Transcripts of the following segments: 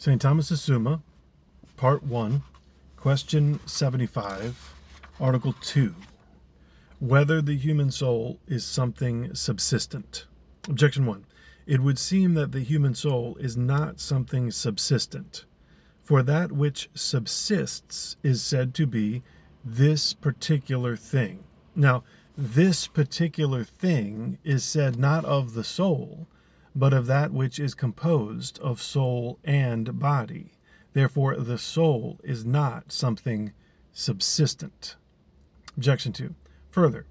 St. Thomas's Summa, Part 1, Question 75, Article 2. Whether the human soul is something subsistent. Objection 1. It would seem that the human soul is not something subsistent. For that which subsists is said to be this particular thing. Now, this particular thing is said not of the soul, but of that which is composed of soul and body. Therefore, the soul is not something subsistent. Objection 2. Further,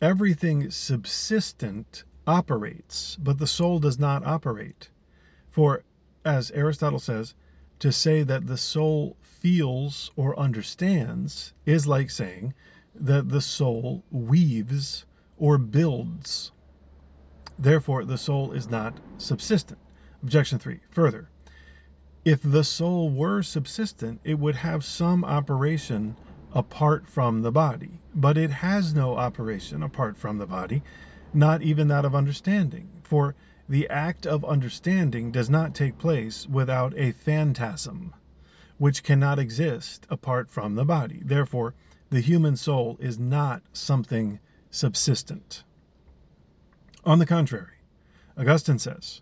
everything subsistent operates, but the soul does not operate. For, as Aristotle says, to say that the soul feels or understands is like saying that the soul weaves or builds. Therefore, the soul is not subsistent. Objection 3. Further, if the soul were subsistent, it would have some operation apart from the body. But it has no operation apart from the body, not even that of understanding. For the act of understanding does not take place without a phantasm, which cannot exist apart from the body. Therefore, the human soul is not something subsistent. On the contrary, Augustine says,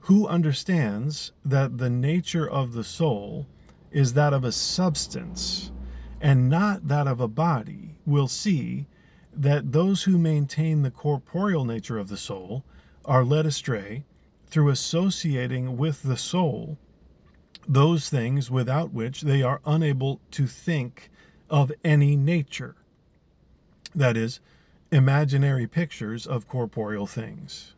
Who understands that the nature of the soul is that of a substance and not that of a body will see that those who maintain the corporeal nature of the soul are led astray through associating with the soul those things without which they are unable to think of any nature. That is, imaginary pictures of corporeal things.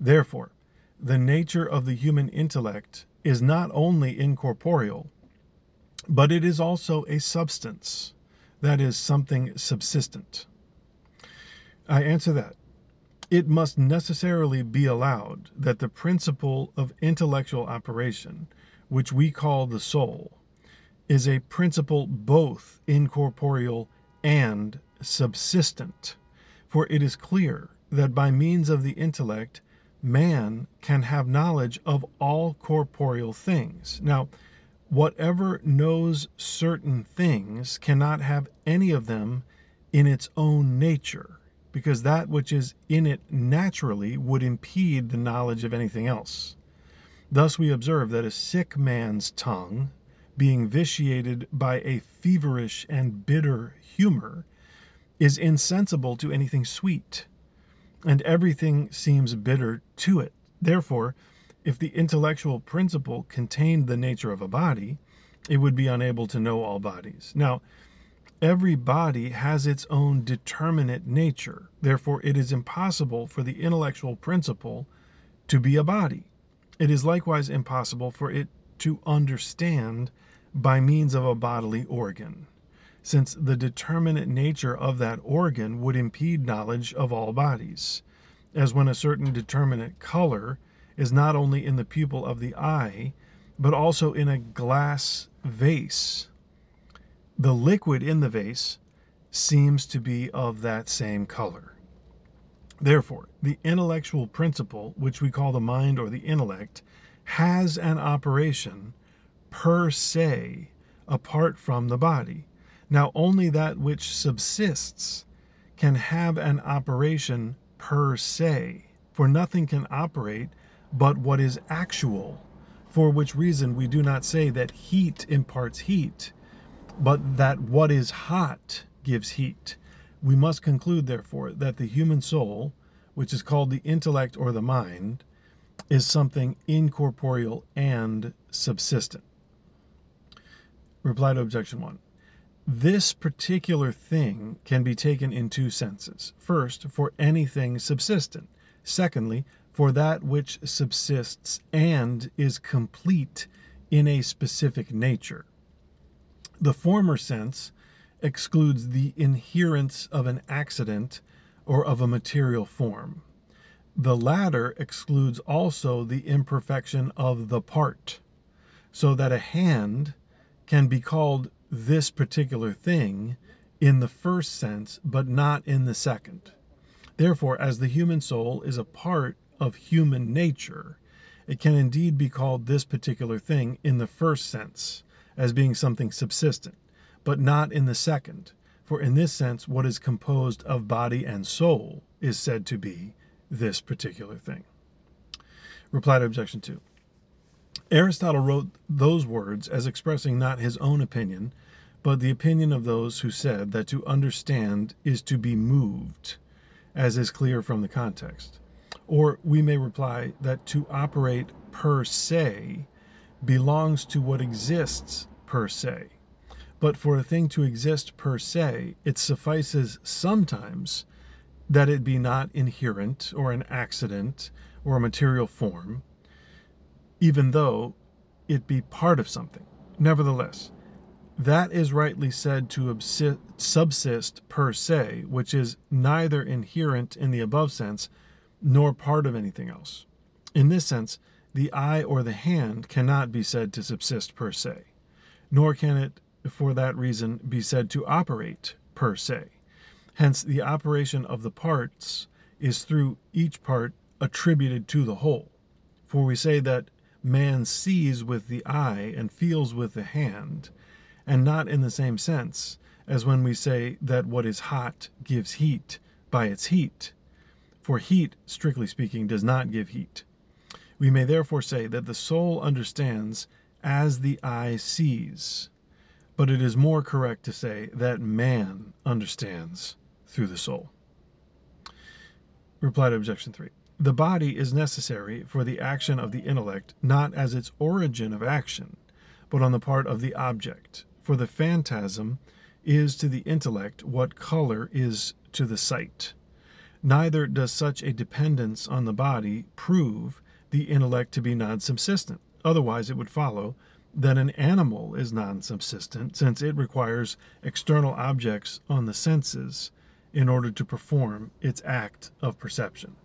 Therefore, the nature of the human intellect is not only incorporeal, but it is also a substance, that is, something subsistent. I answer that it must necessarily be allowed that the principle of intellectual operation, which we call the soul, is a principle both incorporeal and subsistent. For it is clear that by means of the intellect, man can have knowledge of all corporeal things. Now, whatever knows certain things cannot have any of them in its own nature, because that which is in it naturally would impede the knowledge of anything else. Thus we observe that a sick man's tongue, being vitiated by a feverish and bitter humor, is insensible to anything sweet, and everything seems bitter to it. Therefore, if the intellectual principle contained the nature of a body, it would be unable to know all bodies. Now, every body has its own determinate nature. Therefore, it is impossible for the intellectual principle to be a body. It is likewise impossible for it to understand by means of a bodily organ since the determinate nature of that organ would impede knowledge of all bodies, as when a certain determinate color is not only in the pupil of the eye, but also in a glass vase. The liquid in the vase seems to be of that same color. Therefore, the intellectual principle, which we call the mind or the intellect, has an operation per se apart from the body now, only that which subsists can have an operation per se, for nothing can operate but what is actual, for which reason we do not say that heat imparts heat, but that what is hot gives heat. We must conclude, therefore, that the human soul, which is called the intellect or the mind, is something incorporeal and subsistent. Reply to objection 1. This particular thing can be taken in two senses. First, for anything subsistent. Secondly, for that which subsists and is complete in a specific nature. The former sense excludes the inherence of an accident or of a material form. The latter excludes also the imperfection of the part, so that a hand can be called this particular thing in the first sense, but not in the second. Therefore, as the human soul is a part of human nature, it can indeed be called this particular thing in the first sense, as being something subsistent, but not in the second, for in this sense what is composed of body and soul is said to be this particular thing. Reply to objection 2. Aristotle wrote those words as expressing not his own opinion, but the opinion of those who said that to understand is to be moved, as is clear from the context. Or we may reply that to operate per se belongs to what exists per se. But for a thing to exist per se, it suffices sometimes that it be not inherent or an accident or a material form, even though it be part of something. Nevertheless, that is rightly said to subsist per se, which is neither inherent in the above sense nor part of anything else. In this sense, the eye or the hand cannot be said to subsist per se, nor can it for that reason be said to operate per se. Hence, the operation of the parts is through each part attributed to the whole. For we say that man sees with the eye and feels with the hand, and not in the same sense as when we say that what is hot gives heat by its heat. For heat, strictly speaking, does not give heat. We may therefore say that the soul understands as the eye sees, but it is more correct to say that man understands through the soul. Reply to objection 3. The body is necessary for the action of the intellect, not as its origin of action, but on the part of the object. For the phantasm is to the intellect what color is to the sight. Neither does such a dependence on the body prove the intellect to be non subsistent. Otherwise, it would follow that an animal is non subsistent, since it requires external objects on the senses in order to perform its act of perception.